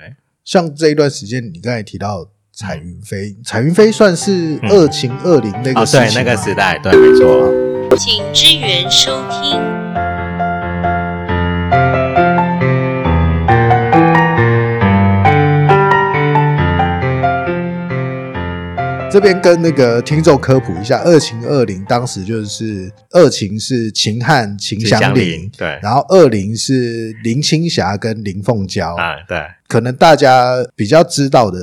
对，像这一段时间，你刚才提到彩云飞，彩云飞算是二情二零那个哦，对，时期那个时代，对，没错。请支援收听。这边跟那个听众科普一下，二秦二零当时就是二秦是秦汉秦祥祥林林，对。然后二零是林青霞跟林凤娇，啊，对，可能大家比较知道的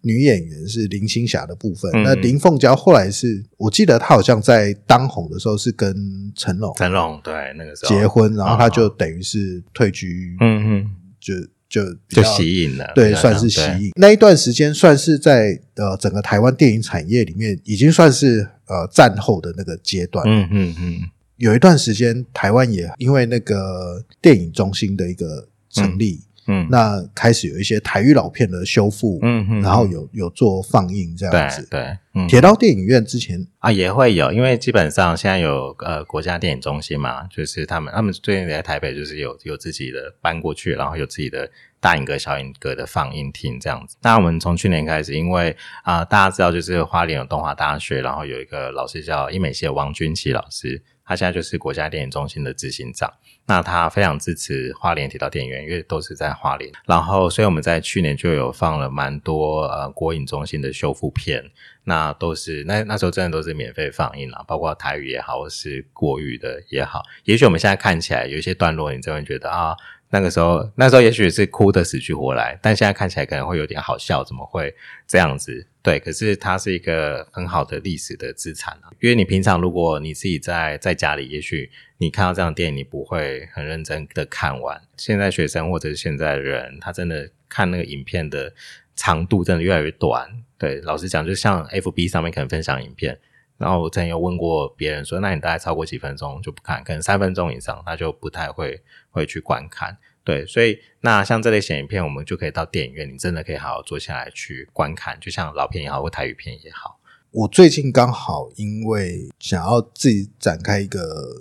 女演员是林青霞的部分。嗯。那林凤娇后来是我记得她好像在当红的时候是跟成龙成龙，对，那个时候。结，婚，然后她哦就等于是退居，嗯嗯，就就就吸引了，对，算是吸引。那一段时间算是在呃整个台湾电影产业里面，已经算是呃战后的那个阶段。嗯嗯嗯，有一段时间，台湾也因为那个电影中心的一个成立，嗯，那开始有一些台语老片的修复，嗯嗯，然后有有做放映这样子。对对，嗯。铁道电影院之前啊，也会有，因为基本上现在有呃国家电影中心嘛，就是他们他们最近在台北就是有有自己的搬过去，然后有自己的大影阁、小影阁的放映厅这样子。那我们从去年开始，因为啊、大家知道就是花莲有动画大学，然后有一个老师叫英美系的王君琪老师，他现在就是国家电影中心的执行长。那他非常支持花莲提到电影院，因为都是在花莲。然后，所以我们在去年就有放了蛮多呃国影中心的修复片，那都是那那时候真的都是免费放映啦，包括台语也好，或是国语的也好。也许我们现在看起来有一些段落，你就会觉得啊，那个时候那时候也许是哭的死去活来，但现在看起来可能会有点好笑，怎么会这样子？对，可是它是一个很好的历史的资产啊，因为你平常如果你自己在在家里，也许你看到这样的电影，你不会很认真的看完。现在学生或者是现在的人，他真的看那个影片的长度真的越来越短。对，老实讲，就像 FB 上面可能分享影片，然后我之前有问过别人说，那你大概超过几分钟就不看？可能三分钟以上，他就不太会会去观看。对，所以那像这类型影片，我们就可以到电影院，你真的可以好好坐下来去观看，就像老片也好，或台语片也好。我最近刚好因为想要自己展开一个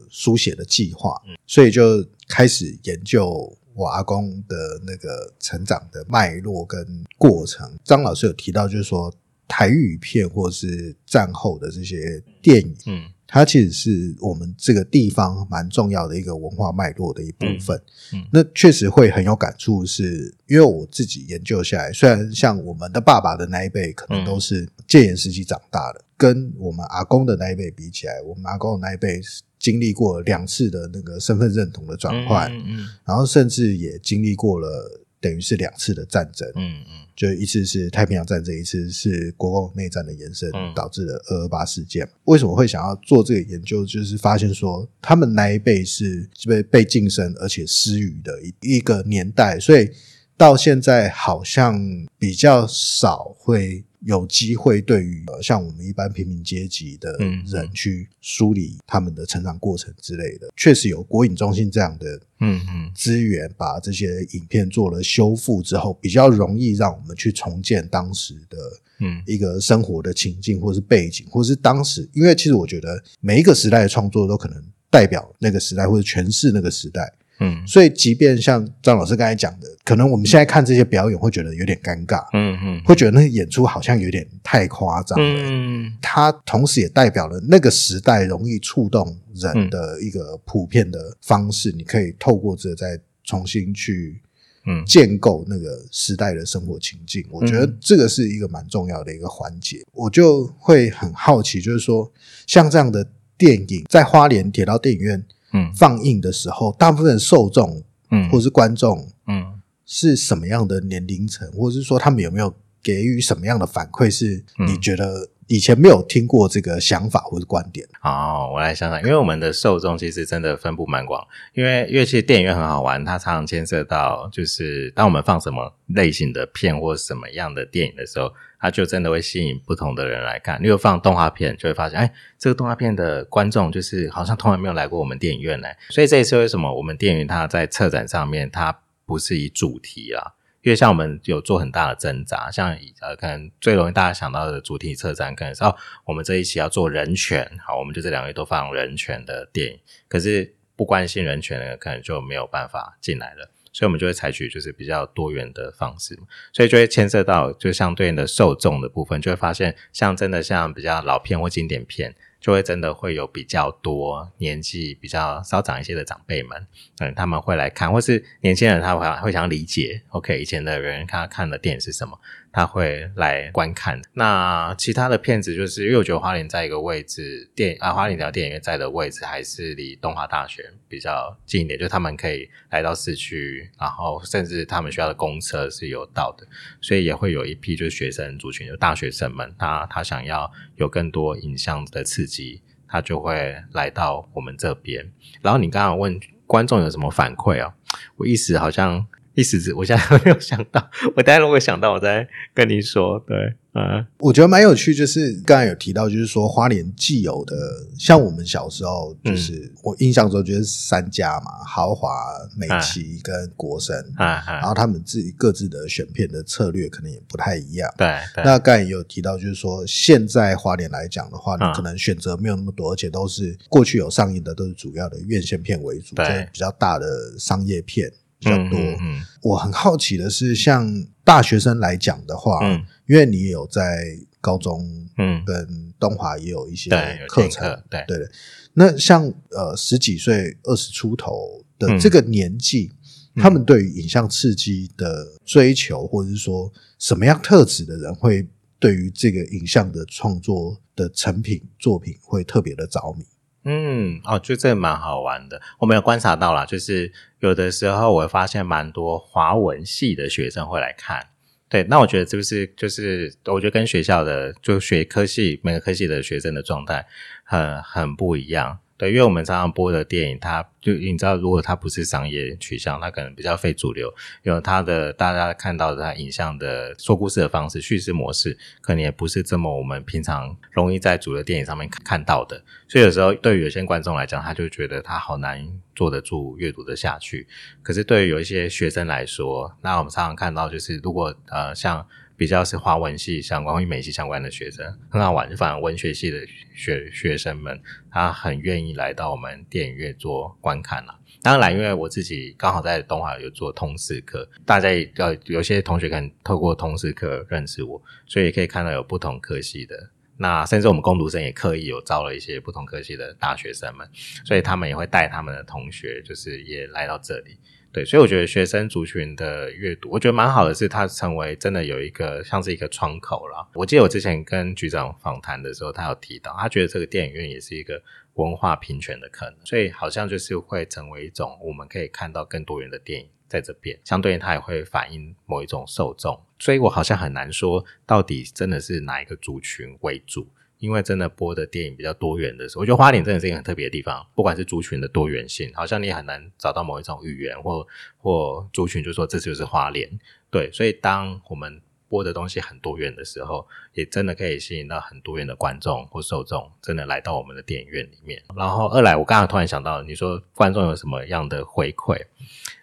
书写的计划，嗯所以就开始研究我阿公的那个成长的脉络跟过程。张老师有提到，就是说台语片或是战后的这些电影，嗯它其实是我们这个地方蛮重要的一个文化脉络的一部分。嗯嗯那确实会很有感触是，因为我自己研究下来，虽然像我们的爸爸的那一辈可能都是戒严时期长大的，跟我们阿公的那一辈比起来，我们阿公的那一辈经历过两次的那个身份认同的转换，嗯嗯然后甚至也经历过了等于是两次的战争。嗯嗯就一次是太平洋战争，一次是国共内战的延伸嗯，导致了二二八事件。为什么会想要做这个研究？就是发现说，他们那一辈是被被晋升而且失语的一一个年代，所以到现在好像比较少会有机会对于、呃、像我们一般平民阶级的嗯人去梳理他们的成长过程之类的。确实有国影中心这样的嗯嗯资源把这些影片做了修复之后，比较容易让我们去重建当时的嗯一个生活的情境，或是背景，或是当时，因为其实我觉得每一个时代的创作都可能代表那个时代，或者诠释那个时代。嗯所以，即便像张老师刚才讲的，可能我们现在看这些表演会觉得有点尴尬，嗯嗯会觉得那个演出好像有点太夸张了。嗯它同时也代表了那个时代容易触动人的一个普遍的方式，你可以透过这再重新去嗯建构那个时代的生活情境。我觉得这个是一个蛮重要的一个环节。我就会很好奇，就是说像这样的电影在花莲铁道电影院嗯。放映的时候，大部分受众嗯。或是观众嗯。是什么样的年龄层，或者是说他们有没有给予什么样的反馈，是你嗯。觉得以前没有听过这个想法或者观点？好，我来想想，因为我们的受众其实真的分布蛮广，因为因为其实电影院很好玩，它常常牵涉到就是当我们放什么类型的片或什么样的电影的时候，它就真的会吸引不同的人来看。例如放动画片，就会发现，哎，这个动画片的观众就是好像从来没有来过我们电影院呢。所以这也是为什么我们电影院它在策展上面它不是以主题啊。因为像我们有做很大的挣扎，像呃，可能最容易大家想到的主题策展，可能是哦，我们这一期要做人权，好，我们就这两个月都放人权的电影。可是不关心人权的，可能就没有办法进来了。所以我们就会采取就是比较多元的方式，所以就会牵涉到就相对应的受众的部分，就会发现像真的像比较老片或经典片。就会真的会有比较多年纪比较稍长一些的长辈们，嗯，他们会来看，或是年轻人他会会想理解，OK，以前的人他看的电影是什么，他会来观看。那其他的片子就是因为我觉得花莲在一个位置，电啊花莲条电影院在的位置还是离东华大学比较近一点，就他们可以来到市区，然后甚至他们学校的公车是有到的，所以也会有一批就是学生族群，就大学生们，他他想要有更多影像的刺激。他就会来到我们这边，然后你刚刚问观众有什么反馈啊？我一时好像一时之，我现在 没有想到，我待会如果想到，我再跟你说。对。嗯，我觉得蛮有趣，就是刚才有提到，就是说花莲既有的，像我们小时候，就是我印象中就是三家嘛，豪华、美琪跟国神，啊，然后他们自己各自的选片的策略可能也不太一样。对，那刚才也有提到，就是说现在花莲来讲的话，你可能选择没有那么多，而且都是过去有上映的，都是主要的院线片为主，对，比较大的商业片比较多。嗯，我很好奇的是，像大学生来讲的话，嗯。因为你有在高中，嗯，跟东华也有一些课程，对对对。那像呃十几岁、二十出头的这个年纪，他们对于影像刺激的追求，或者是说什么样特质的人，会对于这个影像的创作的成品作品会特别的着迷？嗯，哦，就这蛮好玩的。我没有观察到啦，就是有的时候我会发现蛮多华文系的学生会来看。对，那我觉得是不是就是，我觉得跟学校的就学科系每个科系的学生的状态很很不一样。对，因为我们常常播的电影，它就你知道，如果它不是商业取向，它可能比较非主流，有它的大家看到的它影像的说故事的方式、叙事模式，可能也不是这么我们平常容易在主流电影上面看到的。所以有时候对于有些观众来讲，他就觉得他好难坐得住、阅读的下去。可是对于有一些学生来说，那我们常常看到，就是如果呃像。比较是华文系相关、或美系相关的学生很好玩，反而文学系的学学生们，他很愿意来到我们电影院做观看了。当然，因为我自己刚好在东华有做通识课，大家呃有些同学可能透过通识课认识我，所以可以看到有不同科系的。那甚至我们攻读生也刻意有招了一些不同科系的大学生们，所以他们也会带他们的同学，就是也来到这里。对，所以我觉得学生族群的阅读，我觉得蛮好的，是它成为真的有一个像是一个窗口了。我记得我之前跟局长访谈的时候，他有提到，他觉得这个电影院也是一个文化平权的可能，所以好像就是会成为一种我们可以看到更多元的电影在这边，相对应它也会反映某一种受众，所以我好像很难说到底真的是哪一个族群为主。因为真的播的电影比较多元的时候，我觉得花莲真的是一个很特别的地方。不管是族群的多元性，好像你很难找到某一种语言或或族群，就说这就是花莲。对，所以当我们播的东西很多元的时候，也真的可以吸引到很多元的观众或受众，真的来到我们的电影院里面。然后二来，我刚刚突然想到，你说观众有什么样的回馈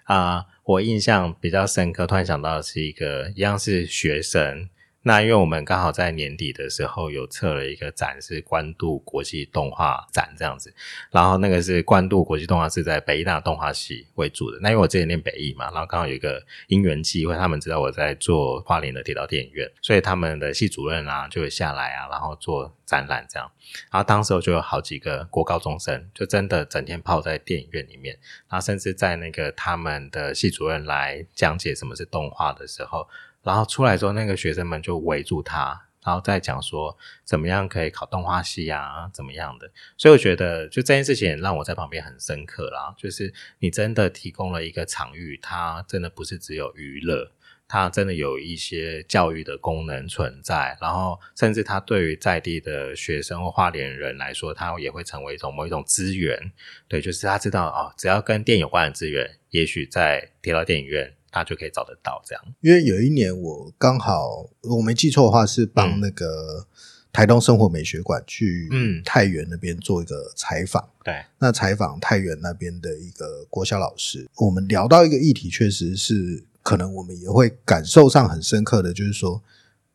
啊？我印象比较深刻，突然想到的是一个一样是学生。那因为我们刚好在年底的时候有测了一个展，是关渡国际动画展这样子，然后那个是关渡国际动画是在北大动画系为主的。那因为我之前念北艺嘛，然后刚好有一个因缘机会，他们知道我在做花莲的铁道电影院，所以他们的系主任啊就会下来啊，然后做展览这样。然后当时我就有好几个国高中生，就真的整天泡在电影院里面，然后甚至在那个他们的系主任来讲解什么是动画的时候。然后出来之后，那个学生们就围住他，然后再讲说怎么样可以考动画系啊，怎么样的。所以我觉得，就这件事情让我在旁边很深刻啦。就是你真的提供了一个场域，它真的不是只有娱乐，它真的有一些教育的功能存在。然后，甚至它对于在地的学生或花莲人来说，它也会成为一种某一种资源。对，就是他知道哦，只要跟电影有关的资源，也许在铁道电影院。他就可以找得到这样，因为有一年我刚好我没记错的话，是帮那个台东生活美学馆去嗯。太原那边做一个采访。对，那采访太原那边的一个国小老师，我们聊到一个议题，确实是可能我们也会感受上很深刻的，就是说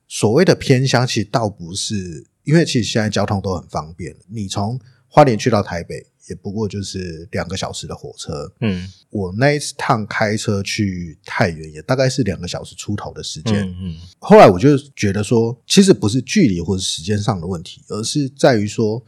所谓的偏乡，其实倒不是因为其实现在交通都很方便，你从花莲去到台北也不过就是两个小时的火车。嗯我那一趟开车去太原，也大概是两个小时出头的时间。嗯嗯后来我就觉得说，其实不是距离或者时间上的问题，而是在于说，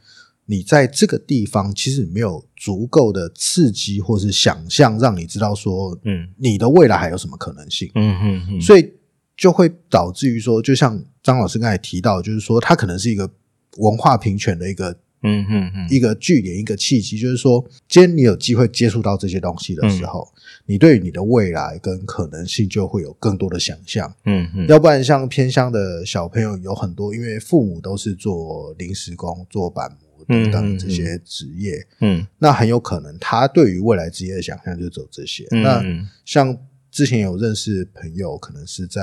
你在这个地方其实没有足够的刺激或是想象，让你知道说嗯你的未来还有什么可能性。嗯嗯嗯，所以就会导致于说，就像张老师刚才提到，就是说它可能是一个文化平权的一个嗯嗯嗯。一个据点、一个契机，就是说，今天你有机会接触到这些东西的时候，嗯。你对于你的未来跟可能性就会有更多的想象。嗯嗯。要不然，像偏乡的小朋友有很多，因为父母都是做临时工、做板模等等这些职业，嗯。那很有可能他对于未来职业的想象就走这些。嗯那嗯像之前有认识朋友，可能是在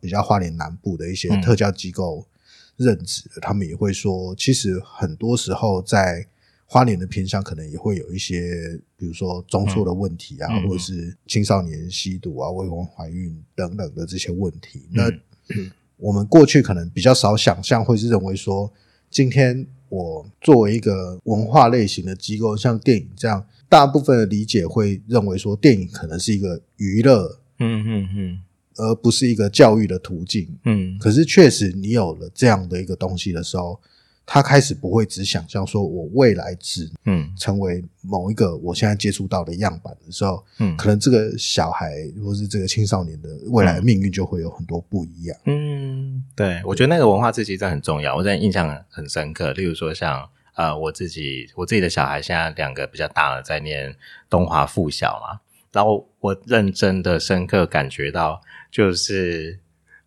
比较花莲南部的一些嗯。特教机构任职的，他们也会说，其实很多时候在花莲的偏向，可能也会有一些，比如说中辍的问题啊，或者是青少年吸毒啊、未婚怀孕等等的这些问题。那、嗯我们过去可能比较少想象，会是认为说，今天我作为一个文化类型的机构，像电影这样，大部分的理解会认为说，电影可能是一个娱乐，嗯嗯嗯而不是一个教育的途径。嗯可是确实，你有了这样的一个东西的时候，他开始不会只想象说我未来只嗯成为某一个我现在接触到的样板的时候，嗯可能这个小孩或是这个青少年的未来的命运就会有很多不一样。嗯，对，我觉得那个文化刺激真的很重要，我真的印象很深刻。例如说像呃，我自己我自己的小孩现在两个比较大了，在念东华附小嘛，然后我认真的深刻感觉到，就是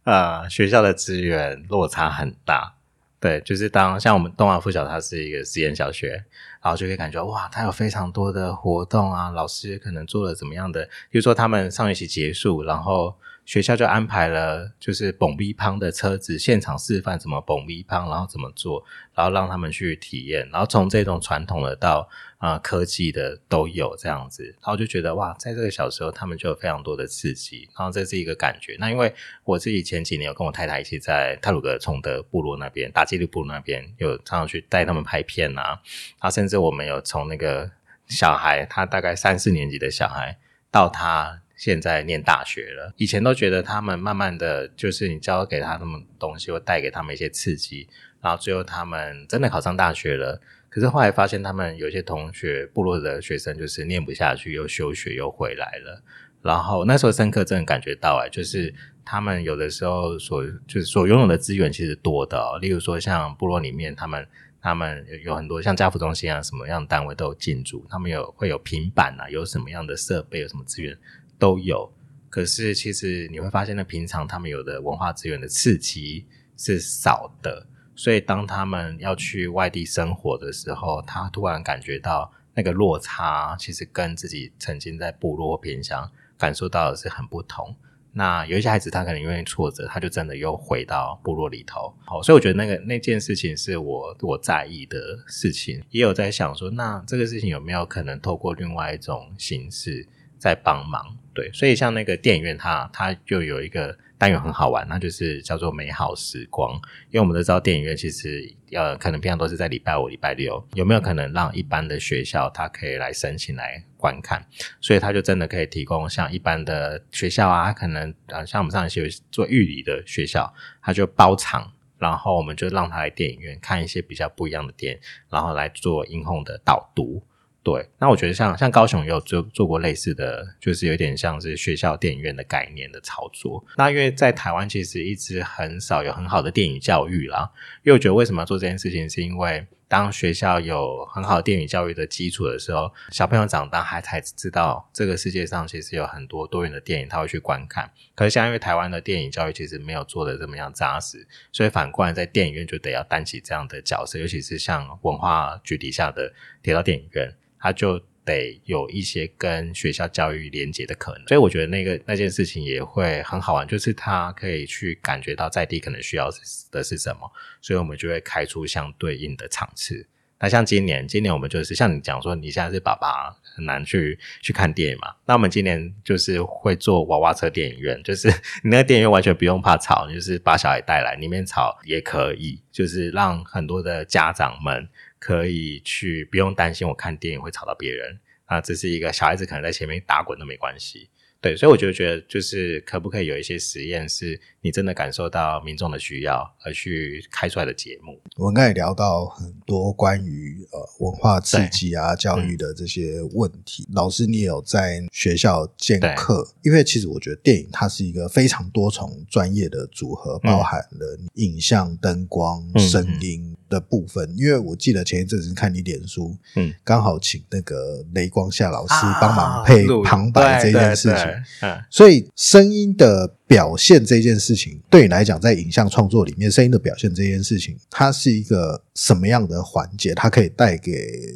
呃学校的资源落差很大。对，就是当像我们东华附小，它是一个实验小学，然后就会感觉哇，它有非常多的活动啊，老师可能做了怎么样的，比如说他们上学期结束，然后学校就安排了就是蹦 V 胖的车子现场示范怎么蹦 V 胖，然后怎么做，然后让他们去体验，然后从这种传统的到啊、科技的都有这样子，然后就觉得哇，在这个小时候他们就有非常多的刺激，然后这是一个感觉。那因为我自己前几年有跟我太太一起在泰鲁格崇德部落那边大基律部落那边有常常去带他们拍片啊，然后甚至我们有从那个小孩他大概三四年级的小孩到他现在念大学了，以前都觉得他们慢慢的就是你教给他们东西，会带给他们一些刺激，然后最后他们真的考上大学了。可是后来发现，他们有些同学部落的学生就是念不下去，又休学又回来了。然后那时候深刻真的感觉到、哎，就是他们有的时候所就是所拥有的资源其实多的、例如说像部落里面，他们他们有有很多像家福中心啊，什么样的单位都有进驻，他们有会有平板啊，有什么样的设备，有什么资源都有。可是其实你会发现，呢，平常他们有的文化资源的刺激是少的，所以当他们要去外地生活的时候，他突然感觉到那个落差，其实跟自己曾经在部落或偏乡感受到的是很不同。那有一些孩子，他可能因为挫折，他就真的又回到部落里头。好，所以我觉得那个那件事情是我我在意的事情，也有在想说，那这个事情有没有可能透过另外一种形式在帮忙？对，所以像那个电影院它，它就有一个单元很好玩，那就是叫做美好时光。因为我们都知道电影院其实呃，可能平常都是在礼拜五、礼拜六，有没有可能让一般的学校它可以来申请来观看？所以它就真的可以提供像一般的学校啊，可能呃，像我们上一期做预理的学校，它就包场。然后我们就让他来电影院看一些比较不一样的电影，然后来做音控的导读。对，那我觉得像像高雄也有做做过类似的，就是有点像是学校电影院的概念的操作。那因为在台湾其实一直很少有很好的电影教育啦，因为我觉得为什么要做这件事情，是因为当学校有很好的电影教育的基础的时候，小朋友长大还才知道这个世界上其实有很多多元的电影，他会去观看。可是像因为台湾的电影教育其实没有做的这么样扎实，所以反过来在电影院就得要担起这样的角色，尤其是像文化局底下的铁道电影院。他就得有一些跟学校教育连接的可能，所以我觉得那个那件事情也会很好玩，就是他可以去感觉到在地可能需要的是什么，所以我们就会开出相对应的场次。那像今年，今年我们就是像你讲说，你现在是爸爸，很难去去看电影嘛。那我们今年就是会做娃娃车电影院，就是你 那个电影院完全不用怕吵，就是把小孩带来，里面吵也可以，就是让很多的家长们。可以去不用担心我看电影会吵到别人啊，这是一个小孩子可能在前面打滚都没关系。对，所以我就觉得，就是可不可以有一些实验，是你真的感受到民众的需要而去开出来的节目？我们刚才聊到很多关于呃文化刺激啊、教育的这些问题。老师，你也有在学校见课？因为其实我觉得电影它是一个非常多重专业的组合，包含了影像、灯光、声音的部分。因为我记得前一阵子看你脸书，嗯，刚好请那个雷光夏老师帮忙配旁白这件事情。嗯，所以声音的表现这件事情，对你来讲，在影像创作里面，声音的表现这件事情，它是一个什么样的环节？它可以带给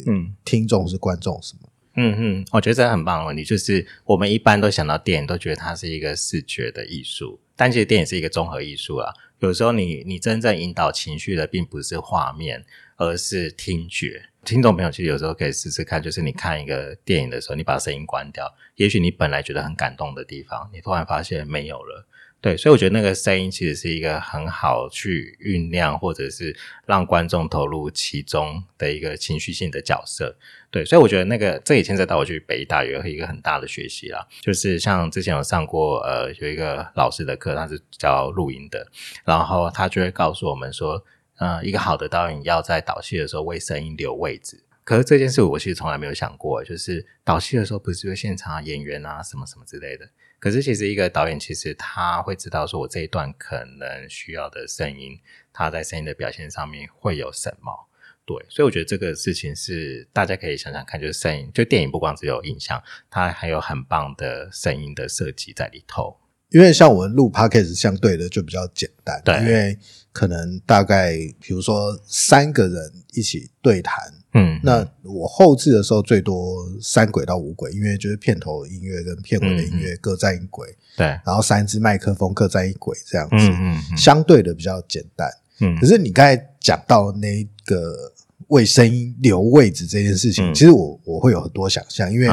嗯听众是观众什么？嗯嗯，我觉得这很棒的问题，就是我们一般都想到电影，都觉得它是一个视觉的艺术，但其实电影是一个综合艺术啊。有时候你你真正引导情绪的，并不是画面，而是听觉。听众朋友其实有时候可以试试看，就是你看一个电影的时候，你把声音关掉，也许你本来觉得很感动的地方，你突然发现没有了。对，所以我觉得那个声音其实是一个很好去酝酿，或者是让观众投入其中的一个情绪性的角色。对，所以我觉得那个这也牵涉到我去北大有一个很大的学习啦，就是像之前有上过呃有一个老师的课，他是教录音的，然后他就会告诉我们说。呃，一个好的导演要在导戏的时候为声音留位置。可是这件事我其实从来没有想过，就是导戏的时候不是有现场演员啊什么什么之类的。可是其实一个导演其实他会知道说我这一段可能需要的声音，他在声音的表现上面会有什么。对，所以我觉得这个事情是大家可以想想看，就是声音，就电影不光只有影像，它还有很棒的声音的设计在里头。因为像我们录 podcast 相对的就比较简单，对，因为可能大概比如说三个人一起对谈，嗯，那我后置的时候最多三轨到五轨，因为就是片头音乐跟片尾的音乐各占一轨，对，然后三支麦克风各占一轨这样子，嗯嗯，相对的比较简单，嗯，可是你刚才讲到那个为声音留位置这件事情，其实我我会有很多想象，因为。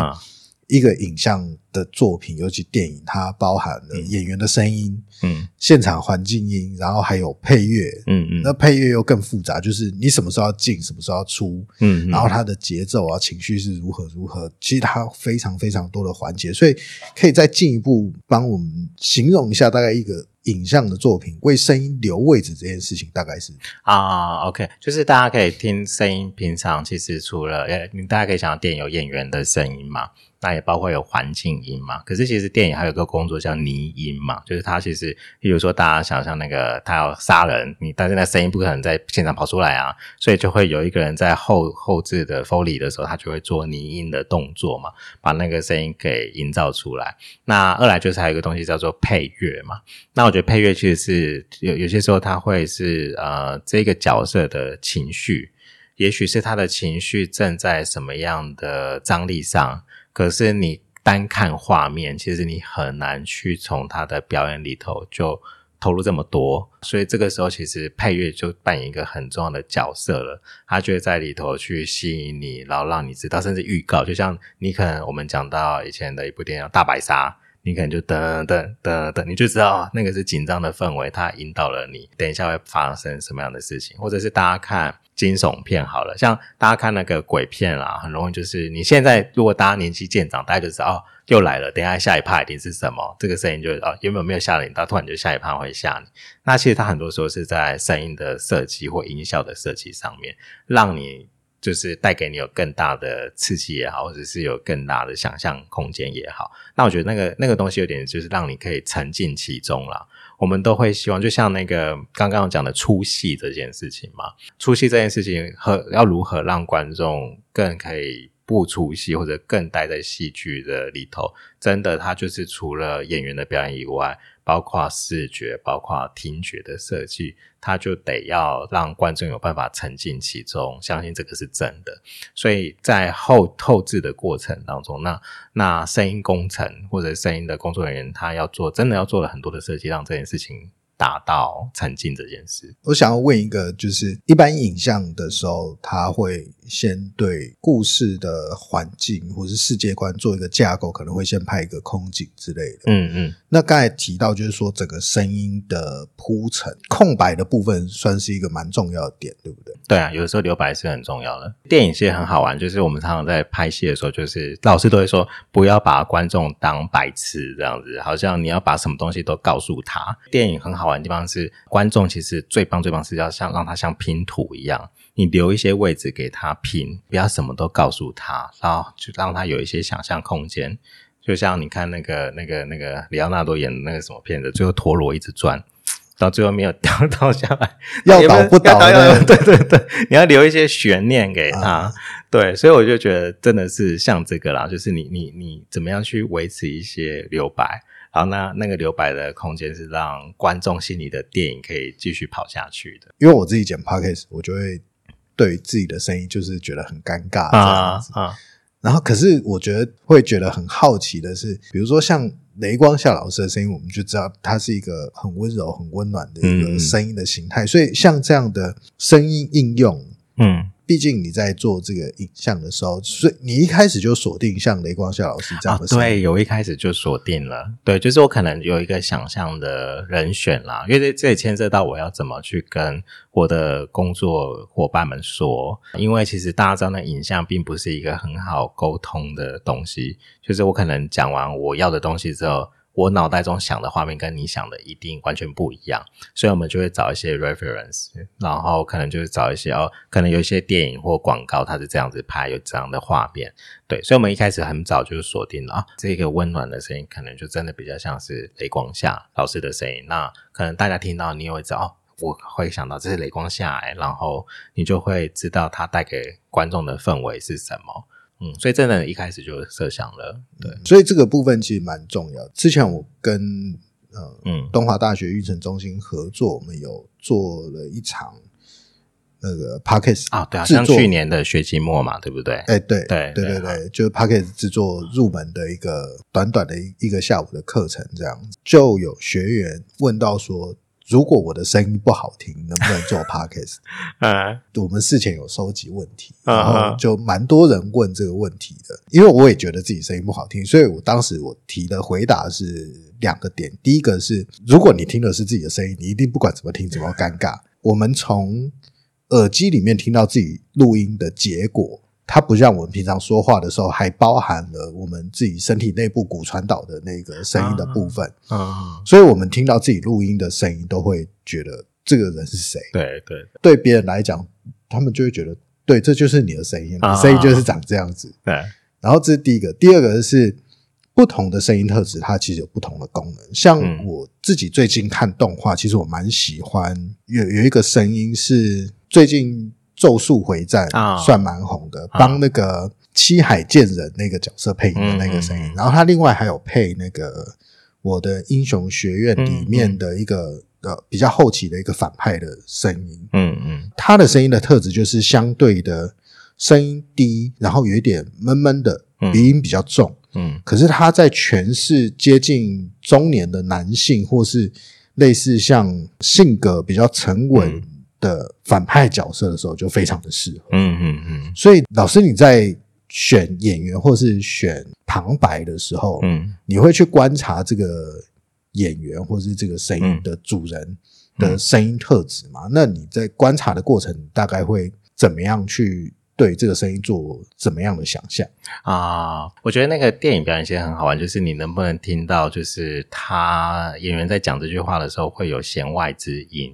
一个影像的作品，尤其电影，它包含了演员的声音，嗯，现场环境音，然后还有配乐，嗯嗯，那配乐又更复杂，就是你什么时候要进，什么时候要出，嗯，然后它的节奏啊，情绪是如何如何，其实它非常非常多的环节，所以可以再进一步帮我们形容一下，大概一个影像的作品为声音留位置这件事情，大概是啊，OK，就是大家可以听声音，平常其实除了呃，你大家可以想到电影有演员的声音嘛。那也包括有环境音嘛，可是其实电影还有个工作叫拟音嘛，就是它其实，比如说大家想象那个他要杀人，你但是那声音不可能在现场跑出来啊，所以就会有一个人在后后置的 Foley 的时候，他就会做拟音的动作嘛，把那个声音给营造出来。那二来就是还有一个东西叫做配乐嘛，那我觉得配乐其实是有有些时候它会是呃这个角色的情绪，也许是他的情绪正在什么样的张力上。可是你单看画面，其实你很难去从他的表演里头就投入这么多，所以这个时候其实配乐就扮演一个很重要的角色了。他就会在里头去吸引你，然后让你知道，甚至预告。就像你可能我们讲到以前的一部电影《大白鲨》，你可能就噔噔噔噔，你就知道那个是紧张的氛围，它引导了你，等一下会发生什么样的事情，或者是大家看。惊悚片好了，像大家看那个鬼片啦，很容易就是你现在如果大家年纪渐长，大家就知道哦，又来了，等下下一趴一定是什么，这个声音就哦，有没有没有吓你，到突然就下一趴会吓你。那其实它很多时候是在声音的设计或音效的设计上面，让你就是带给你有更大的刺激也好，或者是有更大的想象空间也好。那我觉得那个那个东西有点就是让你可以沉浸其中了。我们都会希望，就像那个刚刚讲的出戏这件事情嘛，出戏这件事情和要如何让观众更可以不出戏，或者更待在戏剧的里头，真的，它就是除了演员的表演以外。包括视觉，包括听觉的设计，他就得要让观众有办法沉浸其中，相信这个是真的。所以在后后置的过程当中，那那声音工程或者声音的工作人员，他要做真的要做了很多的设计，让这件事情达到沉浸这件事。我想要问一个，就是一般影像的时候，他会先对故事的环境或是世界观做一个架构，可能会先拍一个空景之类的。嗯嗯，那刚才提到就是说，整个声音的铺陈，空白的部分算是一个蛮重要的点，对不对？对啊，有的时候留白是很重要的。电影其实很好玩，就是我们常常在拍戏的时候，就是老师都会说，不要把观众当白痴这样子，好像你要把什么东西都告诉他。电影很好玩的地方是，观众其实最棒最棒是要像让他像拼图一样，你留一些位置给他拼，不要什么都告诉他，然后就让他有一些想象空间。就像你看那个那个那个里奥纳多演的那个什么片子，最后陀螺一直转。到最后没有掉倒下来，要倒不倒对对对，你要留一些悬念给他。对，所以我就觉得真的是像这个啦，就是你你你怎么样去维持一些留白，然后那那个留白的空间是让观众心里的电影可以继续跑下去的。因为我自己剪 podcast，我就会对自己的声音就是觉得很尴尬这样子。啊，然后，可是我觉得会觉得很好奇的是，比如说像雷光夏老师的声音，我们就知道他是一个很温柔、很温暖的一个声音的形态。所以，像这样的声音应用，嗯，毕竟你在做这个影像的时候，所以你一开始就锁定像雷光夏老师这样啊的。对，有一开始就锁定了，对，就是我可能有一个想象的人选啦，因为这这也牵涉到我要怎么去跟我的工作伙伴们说，因为其实大家知道，那影像并不是一个很好沟通的东西，就是我可能讲完我要的东西之后。我脑袋中想的画面跟你想的一定完全不一样，所以我们就会找一些 reference，然后可能就是找一些哦，可能有一些电影或广告它是这样子拍，有这样的画面，对，所以我们一开始很早就锁定了啊，这个温暖的声音可能就真的比较像是雷光下老师的声音。那可能大家听到你也会知道，哦，我会想到这是雷光下，然后你就会知道它带给观众的氛围是什么。嗯，所以真的一开始就设想了，对，所以这个部分其实蛮重要。之前我跟呃嗯。东华大学育成中心合作，我们有做了一场那个 podcast 啊，对啊，像去年的学期末嘛，对不对？哎，对对对对对，就是 p a c k a g e 制作入门的一个短短的一一个下午的课程，这样就有学员问到说，如果我的声音不好听，能不能做 podcast？嗯我们事前有收集问题，嗯然后嗯就蛮多人问这个问题的，因为我也觉得自己声音不好听，所以我当时我提的回答是两个点，第一个是如果你听的是自己的声音，你一定不管怎么听怎么尴尬。我们从耳机里面听到自己录音的结果，它不像我们平常说话的时候，还包含了我们自己身体内部骨传导的那个声音的部分，嗯，所以我们听到自己录音的声音，都会觉得这个人是谁。对对，对别人来讲，他们就会觉得，对，这就是你的声音，你声音就是长这样子。对，然后这是第一个，第二个是不同的声音特质，它其实有不同的功能。像嗯。我自己最近看动画，其实我蛮喜欢有有一个声音是最近《咒术回战啊》算蛮红的，啊。帮那个七海剑人那个角色配音的那个声音。然后他另外还有配那个我的英雄学院里面的一个、呃比较后期的一个反派的声音。嗯嗯。他的声音的特质就是相对的声音低，然后有一点闷闷的，嗯。鼻音比较重。嗯。可是他在诠释接近中年的男性，或是类似像性格比较沉稳的反派角色的时候，就非常的适合。嗯嗯嗯所以，老师你在选演员或是选旁白的时候，嗯你会去观察这个演员或是这个声音的主人的声音特质嘛？那你在观察的过程，大概会怎么样去对这个声音做怎么样的想象？啊，我觉得那个电影表演其实很好玩，就是你能不能听到，就是他演员在讲这句话的时候会有弦外之音。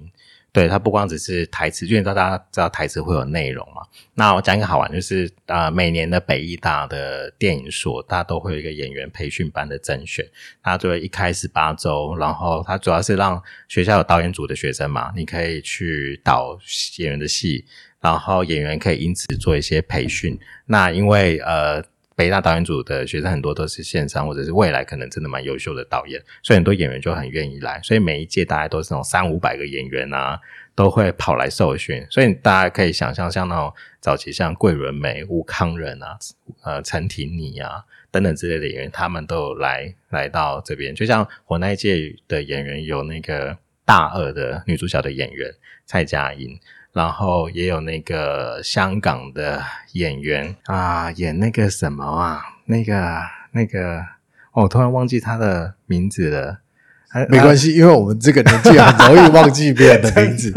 对它不光只是台词，因为大家知道台词会有内容嘛。那我讲一个好玩，就是呃，每年的北艺大的电影所，大家都会有一个演员培训班的甄选。他就会一开始八周，然后它主要是让学校有导演组的学生嘛，你可以去导演员的戏，然后演员可以因此做一些培训。那因为呃。北大导演组的学生很多都是线上或者是未来可能真的蛮优秀的导演，所以很多演员就很愿意来，所以每一届大概都是那种三五百个演员啊，都会跑来受训，所以大家可以想象，像那种早期像桂纶镁、吴康仁啊、呃陈婷妮啊等等之类的演员，他们都有来来到这边，就像我那一届的演员有那个大二的女主角的演员蔡佳音。然后也有那个香港的演员啊，演那个什么啊，那个那个，我突然忘记他的名字了。没关系，因为我们这个年纪很容易忘记别人的名字。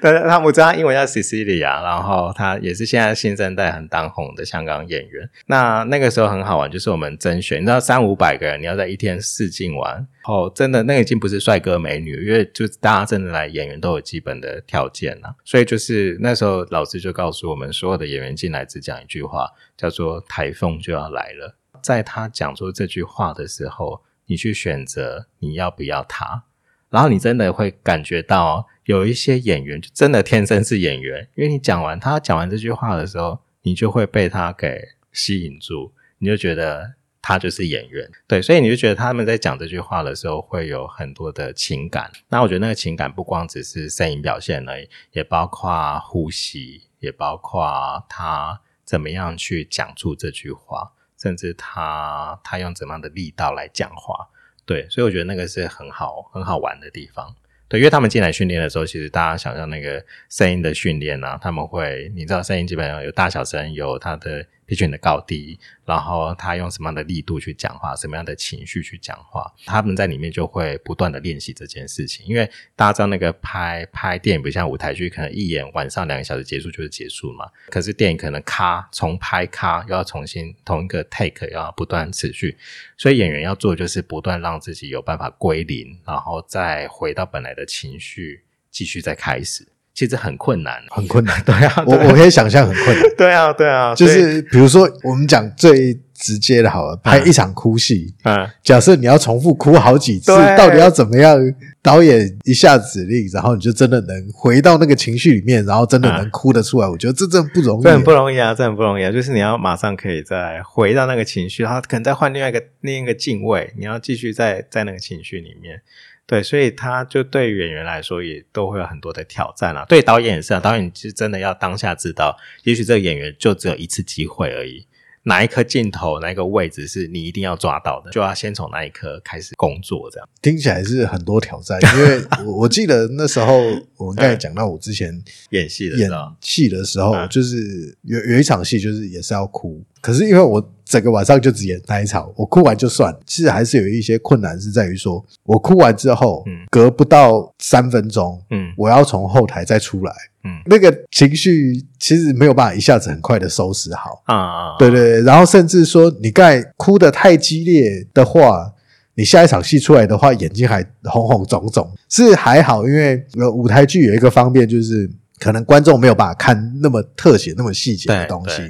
但 是他我知道他英文叫 Cecilia，然后他也是现在新生代很当红的香港演员。那那个时候很好玩，就是我们甄选，你知道三五百个人，你要在一天试镜完，哦，真的那个已经不是帅哥美女，因为就大家真的来演员都有基本的条件了。所以就是那时候老师就告诉我们，所有的演员进来只讲一句话，叫做台风就要来了。在他讲出这句话的时候。你去选择你要不要他，然后你真的会感觉到有一些演员就真的天生是演员，因为你讲完他讲完这句话的时候，你就会被他给吸引住，你就觉得他就是演员，对，所以你就觉得他们在讲这句话的时候会有很多的情感。那我觉得那个情感不光只是声音表现而已，也包括呼吸，也包括他怎么样去讲出这句话。甚至他他用怎么样的力道来讲话，对，所以我觉得那个是很好很好玩的地方。对，因为他们进来训练的时候，其实大家想象那个声音的训练啊，他们会，你知道，声音基本上有大小声，有它的。皮群的高低，然后他用什么样的力度去讲话，什么样的情绪去讲话，他们在里面就会不断的练习这件事情。因为大家知道，那个拍拍电影不像舞台剧，可能一演晚上两个小时结束就是结束嘛。可是电影可能咔重拍咔，又要重新同一个 take，要不断持续。所以演员要做的就是不断让自己有办法归零，然后再回到本来的情绪，继续再开始。其实很困难，很困难。对啊，我我可以想象很困难。对啊，对啊，就是比如说，我们讲最直接的，好了，拍一场哭戏，嗯，假设你要重复哭好几次，到底要怎么样？导演一下指令，然后你就真的能回到那个情绪里面，然后真的能哭得出来。我觉得这真不容易，这很不容易啊，这很不容易啊。就是你要马上可以再回到那个情绪，然后可能再换另外一个另一个敬畏，你要继续在在那个情绪里面。对，所以他就对演员来说也都会有很多的挑战啊。对导演也是啊，导演其实真的要当下知道，也许这个演员就只有一次机会而已。哪一颗镜头，哪一个位置是你一定要抓到的，就要先从那一颗开始工作。这样听起来是很多挑战，因为我 我记得那时候我们刚才讲到我之前演戏的演戏的时候，就是有有一场戏，就是也是要哭。可是因为我整个晚上就只演那一场，我哭完就算。其实还是有一些困难，是在于说我哭完之后，嗯隔不到三分钟，嗯，我要从后台再出来，嗯，那个情绪其实没有办法一下子很快的收拾好啊。对对对，然后甚至说你刚才哭的太激烈的话，你下一场戏出来的话，眼睛还红红肿肿，是还好，因为舞台剧有一个方便，就是可能观众没有办法看那么特写、那么细节的东西。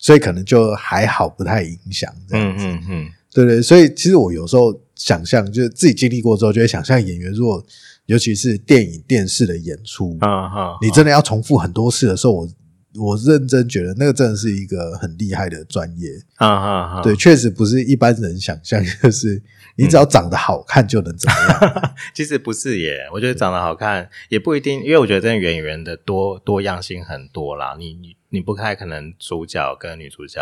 所以可能就还好，不太影响这样子。嗯嗯嗯，对对。所以其实我有时候想象，就是自己经历过之后，就会想象演员，如果尤其是电影、电视的演出，啊哈，你真的要重复很多次的时候，我我认真觉得那个真的是一个很厉害的专业。啊哈，对，确实不是一般人想象，就是你只要长得好看就能怎么样。其实不是耶，我觉得长得好看也不一定，因为我觉得真的演员的多多样性很多啦。你你。你不太可能主角跟女主角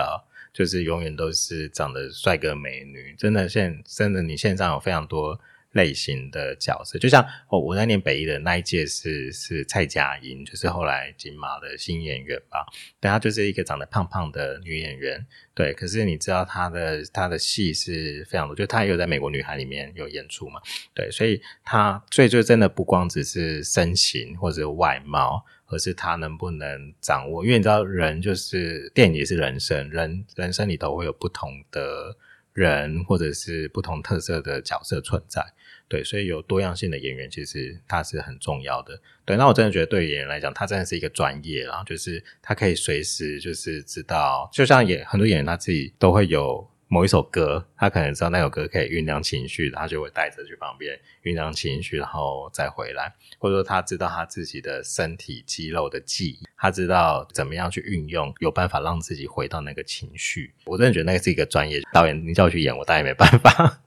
就是永远都是长得帅哥美女，真的现真的你线上有非常多类型的角色，就像我我在念北艺的那一届是是蔡佳音，就是后来金马的新演员吧，对，她就是一个长得胖胖的女演员，对，可是你知道她的她的戏是非常多，就她也有在美国女孩里面有演出嘛，对，所以她所以就真的不光只是身形或者外貌。而是他能不能掌握？因为你知道，人就是电影也是人生，人人生里头会有不同的人，或者是不同特色的角色存在。对，所以有多样性的演员，其实他是很重要的。对，那我真的觉得，对演员来讲，他真的是一个专业，然后就是他可以随时就是知道，就像演很多演员他自己都会有。某一首歌，他可能知道那首歌可以酝酿情绪，他就会带着去旁边酝酿情绪，然后再回来。或者说，他知道他自己的身体肌肉的记忆，他知道怎么样去运用，有办法让自己回到那个情绪。我真的觉得那个是一个专业导演，你叫我去演，我当然没办法。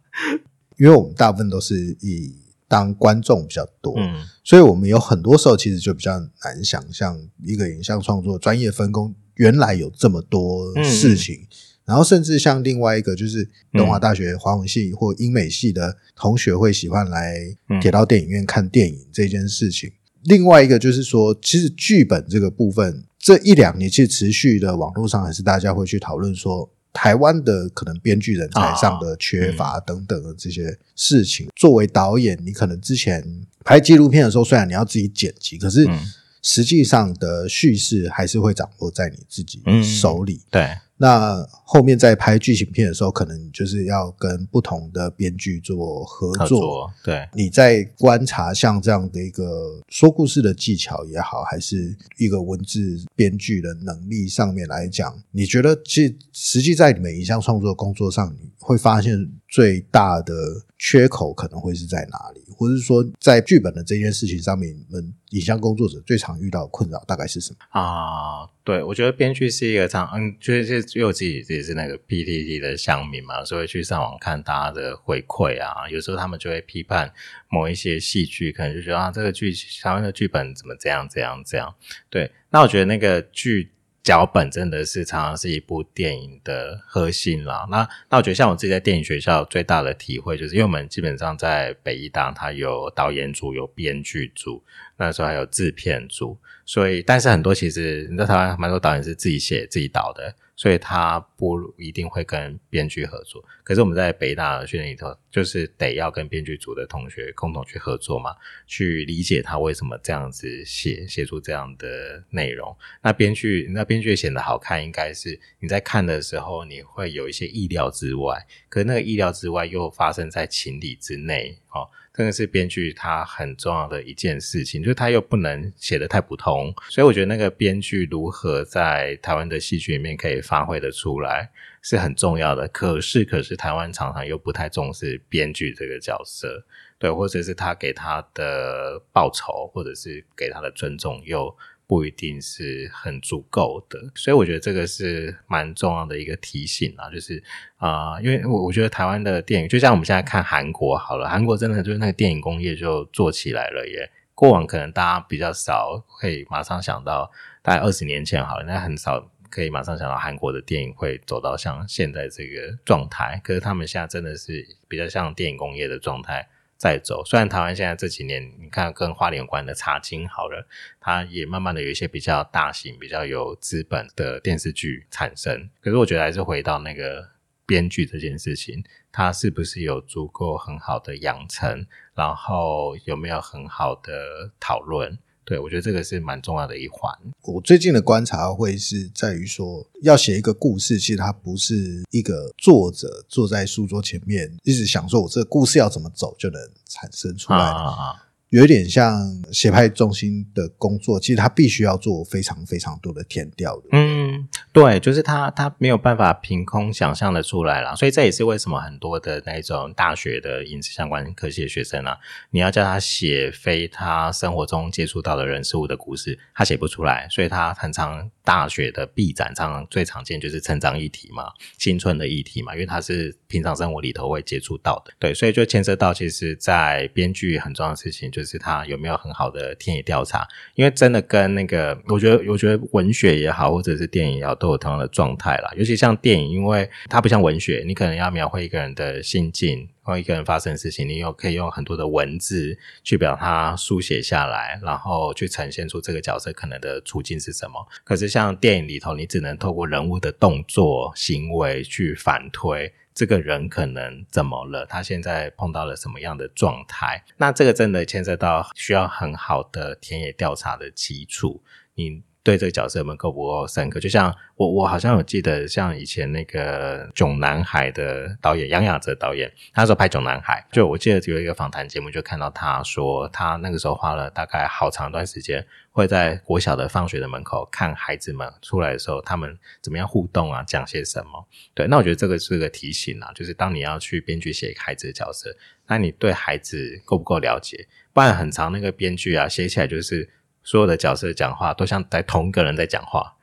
因为我们大部分都是以当观众比较多，嗯，所以我们有很多时候其实就比较难想象一个影像创作专业分工原来有这么多事情。然后甚至像另外一个，就是东华大学华文系或英美系的同学会喜欢来铁道电影院看电影这件事情，另外一个就是说，其实剧本这个部分，这一两年其实持续的网络上还是大家会去讨论说，台湾的可能编剧人才上的缺乏等等的这些事情。作为导演，你可能之前拍纪录片的时候，虽然你要自己剪辑，可是嗯实际上的叙事还是会掌握在你自己嗯手里。对，那后面在拍剧情片的时候，可能就是要跟不同的编剧做合合作。对。你在观察像这样的一个说故事的技巧也好，还是一个文字编剧的能力上面来讲，你觉得其实实际在你们影像创作工作上，你会发现最大的缺口可能会是在哪里，或者是说在剧本的这件事情上面，你们影像工作者最常遇到的困扰大概是什么？啊，对，我觉得编剧是一个常，嗯，就是自己也是那个 PTT 的乡民嘛，所以去上网看大家的回馈啊。有时候他们就会批判某一些戏剧，可能就觉得啊，这个剧台湾的剧本怎么这样这样这样。对，那我觉得那个剧脚本真的是常常是一部电影的核心啦。那那我觉得像我自己在电影学校最大的体会，就是因为我们基本上在北艺大，它有导演组、有编剧组，那时候还有制片组，所以但是很多其实你在台湾蛮多导演是自己写自己导的，所以他不一定会跟编剧合作。可是我们在北大的训练里头，就是得要跟编剧组的同学共同去合作嘛，去理解他为什么这样子写，写出这样的内容。那编剧，那编剧显得好看，应该是你在看的时候，你会有一些意料之外，可是那个意料之外又发生在情理之内，哦，这个是编剧他很重要的一件事情，就是他又不能写得太普通，所以我觉得那个编剧如何在台湾的戏剧里面可以发挥的出来。是很重要的，可是可是台湾常常又不太重视编剧这个角色，对，或者是他给他的报酬，或者是给他的尊重，又不一定是很足够的，所以我觉得这个是蛮重要的一个提醒啊，就是啊、因为我我觉得台湾的电影，就像我们现在看韩国好了，韩国真的就是那个电影工业就做起来了耶。过往可能大家比较少可以马上想到，大概二十年前好了，那很少可以马上想到韩国的电影会走到像现在这个状态。可是他们现在真的是比较像电影工业的状态在走。虽然台湾现在这几年你看跟花莲有关的茶经好了，它也慢慢的有一些比较大型、比较有资本的电视剧产生。可是我觉得还是回到那个编剧这件事情，它是不是有足够很好的养成，然后有没有很好的讨论？对我觉得这个是蛮重要的一环。我最近的观察会是在于说，要写一个故事，其实它不是一个作者坐在书桌前面一直想说我这个故事要怎么走就能产生出来，啊啊有点像写派中心的工作，其实他必须要做非常非常多的填调的。嗯，对，就是他他没有办法凭空想象的出来啦，所以这也是为什么很多的那种大学的影视相关科系的学生啊，你要叫他写非他生活中接触到的人事物的故事，他写不出来，所以他很常大学的毕展上最常见就是成长议题嘛，青春的议题嘛，因为它是平常生活里头会接触到的，对，所以就牵涉到其实，在编剧很重要的事情就是他有没有很好的田野调查，因为真的跟那个，我觉得，我觉得文学也好，或者是电影也好，都有同样的状态啦。尤其像电影，因为它不像文学，你可能要描绘一个人的心境，或一个人发生的事情，你有可以用很多的文字去表它书写下来，然后去呈现出这个角色可能的处境是什么。可是像电影里头，你只能透过人物的动作、行为去反推。这个人可能怎么了？他现在碰到了什么样的状态？那这个真的牵涉到需要很好的田野调查的基础。你对这个角色有没有够不够深刻？就像我，我好像有记得，像以前那个《囧男孩》的导演杨雅哲导演，他那时候拍《囧男孩》，就我记得有一个访谈节目，就看到他说，他那个时候花了大概好长一段时间，会在国小的放学的门口看孩子们出来的时候，他们怎么样互动啊，讲些什么。对，那我觉得这个是个提醒啊，就是当你要去编剧写孩子的角色，那你对孩子够不够了解？不然很长那个编剧啊，写起来就是所有的角色讲话都像在同一个人在讲话，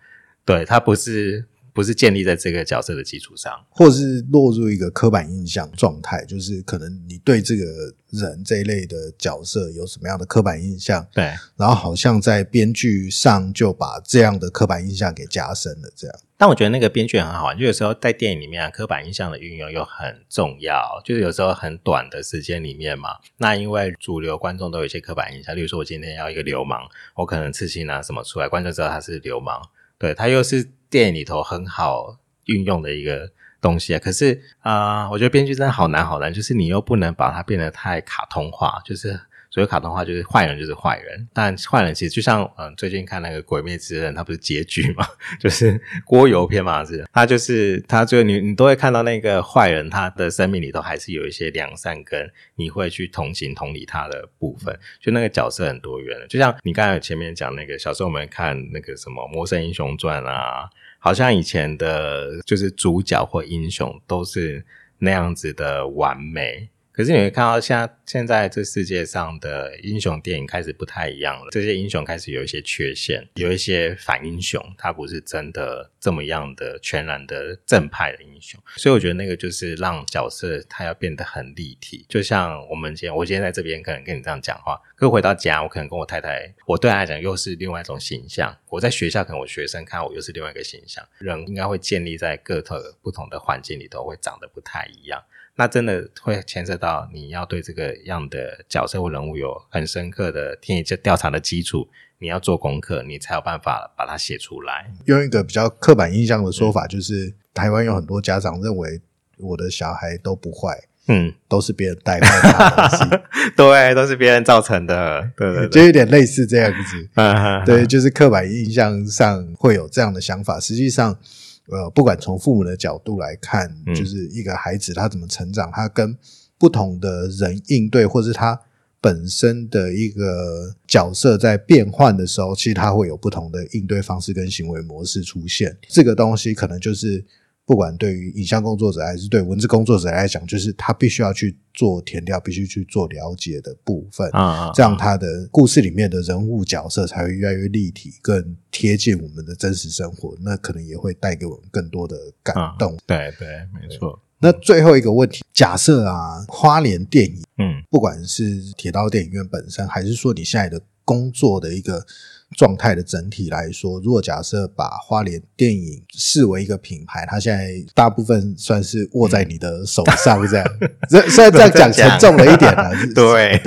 对他不是不是建立在这个角色的基础上。或是落入一个刻板印象状态，就是可能你对这个人这一类的角色有什么样的刻板印象，对，然后好像在编剧上就把这样的刻板印象给加深了，这样。但我觉得那个编剧很好玩，就有时候在电影里面啊，刻板印象的运用又很重要，就是有时候很短的时间里面嘛，那因为主流观众都有一些刻板印象，例如说我今天要一个流氓，我可能刺青拿什么出来，观众知道他是流氓，对他又是电影里头很好运用的一个东西啊。可是啊、我觉得编剧真的好难好难，就是你又不能把它变得太卡通化，就是。所以卡通化就是坏人就是坏人，但坏人其实就像嗯最近看那个《鬼灭之刃》，它不是结局嘛，就是锅油篇嘛，是他就是他最后你你都会看到那个坏人，他的生命里头还是有一些良善跟你会去同情同理他的部分，就那个角色很多元的，就像你刚才前面讲那个小时候我们看那个什么《魔神英雄传》啊，好像以前的就是主角或英雄都是那样子的完美。可是你会看到，现在现在这世界上的英雄电影开始不太一样了。这些英雄开始有一些缺陷，有一些反英雄，他不是真的这么样的全然的正派的英雄。所以我觉得那个就是让角色他要变得很立体。就像我们今天，我今天在这边可能跟你这样讲话，可回到家，我可能跟我太太，我对他来讲又是另外一种形象。我在学校可能我学生看我又是另外一个形象。人应该会建立在各特不同的环境里头，会长得不太一样。那真的会牵涉到你要对这个样的角色或人物有很深刻的田野调查的基础，你要做功课，你才有办法把它写出来。用一个比较刻板印象的说法，就是、台湾有很多家长认为我的小孩都不坏，嗯，都是别人带坏他的 对，都是别人造成的，对对就，有点类似这样子。嗯对，，就是刻板印象上会有这样的想法。实际上，呃，不管从父母的角度来看，嗯就是一个孩子他怎么成长，他跟不同的人应对，或是他本身的一个角色在变换的时候，其实他会有不同的应对方式跟行为模式出现。这个东西可能就是。不管对于影像工作者还是对文字工作者来讲，就是他必须要去做填调，必须去做了解的部分。啊这样他的故事里面的人物角色才会越来越立体，更贴近我们的真实生活。那可能也会带给我们更多的感动。对对，没错，那最后一个问题，假设啊，花莲电影，嗯不管是铁道电影院本身，还是说你现在的工作的一个状态的整体来说，如果假设把花莲电影视为一个品牌，它现在大部分算是握在你的手上，这样。这虽然这样讲沉重了一点啊，是对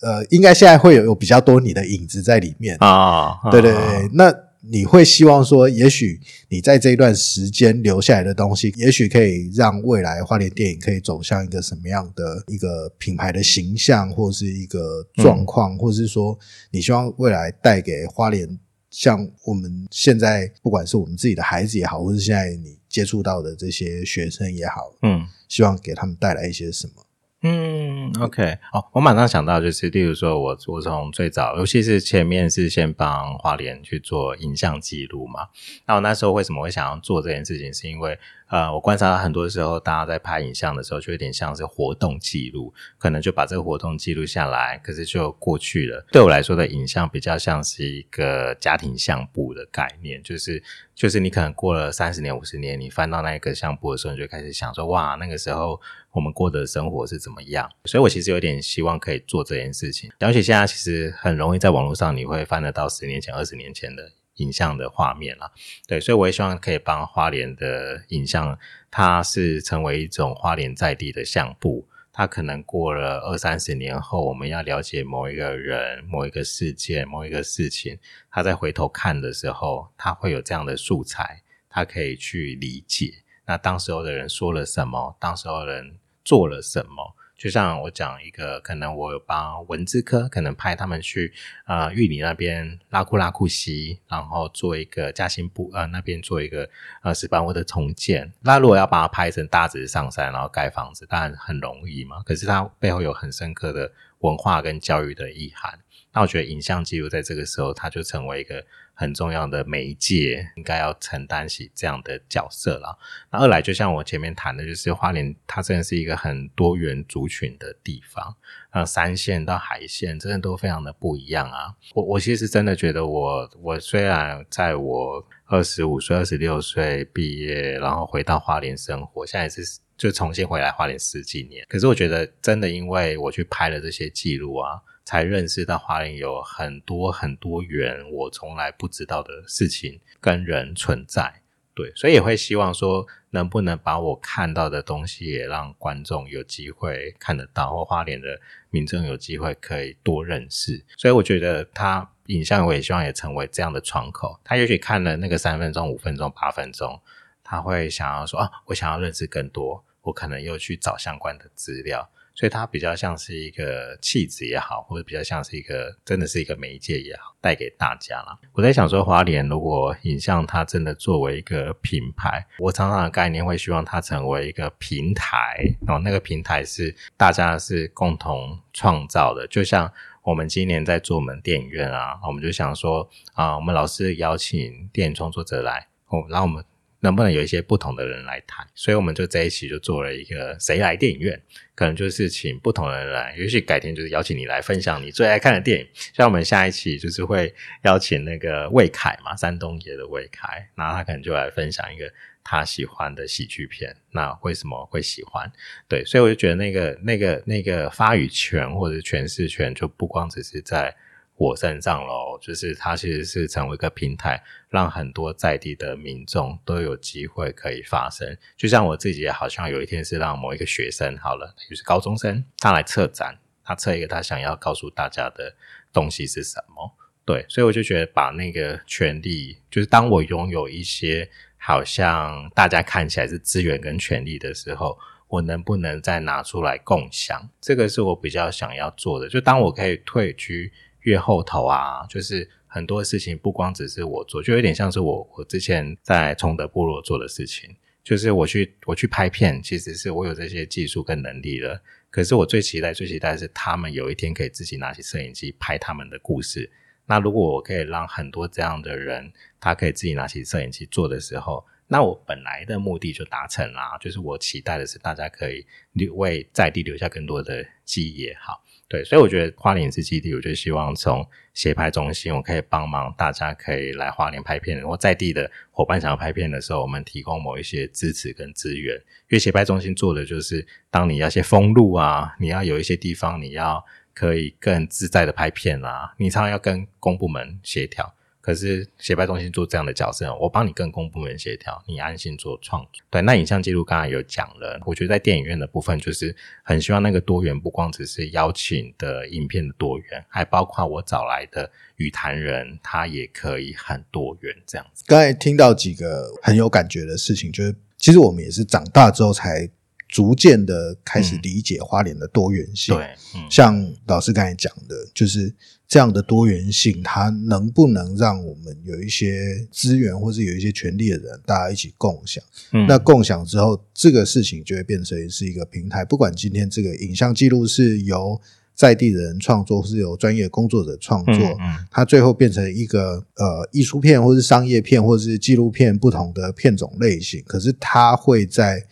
呃，应该现在会有有比较多你的影子在里面。啊，对对对，那你会希望说，也许你在这一段时间留下来的东西，也许可以让未来花莲电影可以走向一个什么样的一个品牌的形象，或是一个状况，或是说你希望未来带给花莲。像我们现在，不管是我们自己的孩子也好，或是现在你接触到的这些学生也好，嗯。希望给他们带来一些什么？嗯，OK，哦，我马上想到就是，例如说我我从最早，尤其是前面是先帮花莲去做影像记录嘛。那我那时候为什么会想要做这件事情，是因为呃，我观察到很多时候大家在拍影像的时候，就有点像是活动记录，可能就把这个活动记录下来，可是就过去了。对我来说的影像比较像是一个家庭相簿的概念，就是就是你可能过了三十年、五十年，你翻到那一个相簿的时候，你就开始想说，哇，那个时候我们过的生活是怎么样？所以我其实有点希望可以做这件事情。而且现在其实很容易在网络上你会翻得到十年前、二十年前的影像的画面啦。对，所以我也希望可以帮花莲的影像，它是成为一种花莲在地的相簿。它可能过了二三十年后，我们要了解某一个人、某一个事件、某一个事情，他在回头看的时候，他会有这样的素材，他可以去理解。那当时候的人说了什么？当时候的人做了什么？就像我讲一个，可能我有帮文字科，可能派他们去呃玉里那边拉库拉库溪，然后做一个嘉兴部呃那边做一个呃石板屋的重建。那如果要把它拍成大直上山，然后盖房子，当然很容易嘛。可是它背后有很深刻的文化跟教育的意涵。那我觉得影像记录在这个时候，它就成为一个很重要的媒介，应该要承担起这样的角色了。那二来，就像我前面谈的，就是花莲它真的是一个很多元族群的地方，啊，山线到海线，真的都非常的不一样啊。我我其实真的觉得我，我虽然在我二十五岁、二十六岁毕业，然后回到花莲生活，现在是。就重新回来花莲十几年，可是我觉得真的，因为我去拍了这些记录啊，才认识到花莲有很多很多元我从来不知道的事情跟人存在。对，所以也会希望说，能不能把我看到的东西也让观众有机会看得到，或花莲的民众有机会可以多认识。所以我觉得他影像，我也希望也成为这样的窗口。他也许看了那个三分钟、五分钟、八分钟。他会想要说啊，我想要认识更多，我可能又去找相关的资料，所以它比较像是一个气质也好，或者比较像是一个真的是一个媒介也好，带给大家了。我在想说，华联如果影像它真的作为一个品牌，我常常的概念会希望它成为一个平台，然后那个平台是大家是共同创造的，就像我们今年在做我们电影院啊，我们就想说啊，我们老师邀请电影创作者来，哦，然后我们。能不能有一些不同的人来谈？所以我们就在一起就做了一个“谁来电影院”，可能就是请不同的人来。也许改天就是邀请你来分享你最爱看的电影。像我们下一期就是会邀请那个魏凯嘛，山东爷的魏凯，那他可能就来分享一个他喜欢的喜剧片。那为什么会喜欢？对，所以我就觉得那个、那个、那个发语权或者诠释权，就不光只是在。我身上喽，就是它其实是成为一个平台，让很多在地的民众都有机会可以发声。就像我自己，好像有一天是让某一个学生，好了，就是高中生，他来策展，他策一个他想要告诉大家的东西是什么？对，所以我就觉得把那个权利，就是当我拥有一些好像大家看起来是资源跟权利的时候，我能不能再拿出来共享？这个是我比较想要做的。就当我可以退居。越后头啊，就是很多事情不光只是我做，就有点像是我我之前在崇德部落做的事情，就是我去我去拍片，其实是我有这些技术跟能力了。可是我最期待、最期待是他们有一天可以自己拿起摄影机拍他们的故事。那如果我可以让很多这样的人，他可以自己拿起摄影机做的时候，那我本来的目的就达成啦。就是我期待的是大家可以留为在地留下更多的记忆也好。对，所以我觉得花莲是基地，我就希望从协拍中心，我可以帮忙大家可以来花莲拍片，然后在地的伙伴想要拍片的时候，我们提供某一些支持跟资源。因为协拍中心做的就是，当你要些封路啊，你要有一些地方你要可以更自在的拍片啊，你常常要跟公部门协调。可是协办中心做这样的角色，我帮你跟公部门协调，你安心做创作。对，那影像记录刚才有讲了，我觉得在电影院的部分，就是很希望那个多元，不光只是邀请的影片的多元，还包括我找来的语坛人，他也可以很多元这样子。刚才听到几个很有感觉的事情，就是其实我们也是长大之后才逐渐的开始理解花莲的多元性。对，像老师刚才讲的，就是。这样的多元性，它能不能让我们有一些资源，或是有一些权利的人，大家一起共享？那共享之后，这个事情就会变成是一个平台。不管今天这个影像记录是由在地的人创作，或是由专业工作者创作，它最后变成一个呃艺术片，或是商业片，或是纪录片不同的片种类型。可是它会在。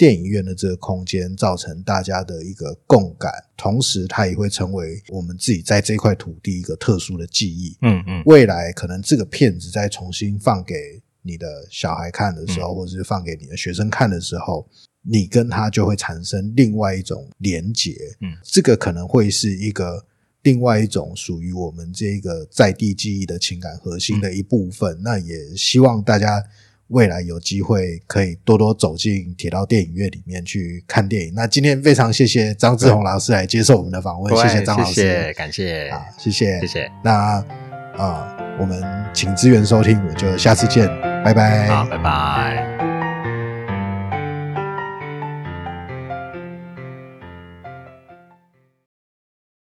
电影院的这个空间造成大家的一个共感，同时它也会成为我们自己在这块土地一个特殊的记忆。嗯嗯，未来可能这个片子再重新放给你的小孩看的时候，或者是放给你的学生看的时候，你跟他就会产生另外一种连结。嗯，这个可能会是一个另外一种属于我们这个在地记忆的情感核心的一部分。那也希望大家。未来有机会可以多多走进铁道电影院里面去看电影。那今天非常谢谢张志宏老师来接受我们的访问，谢谢张老师，感谢啊，谢谢谢谢。那啊，我们请支援收听，我就下次见，拜拜，好，拜拜。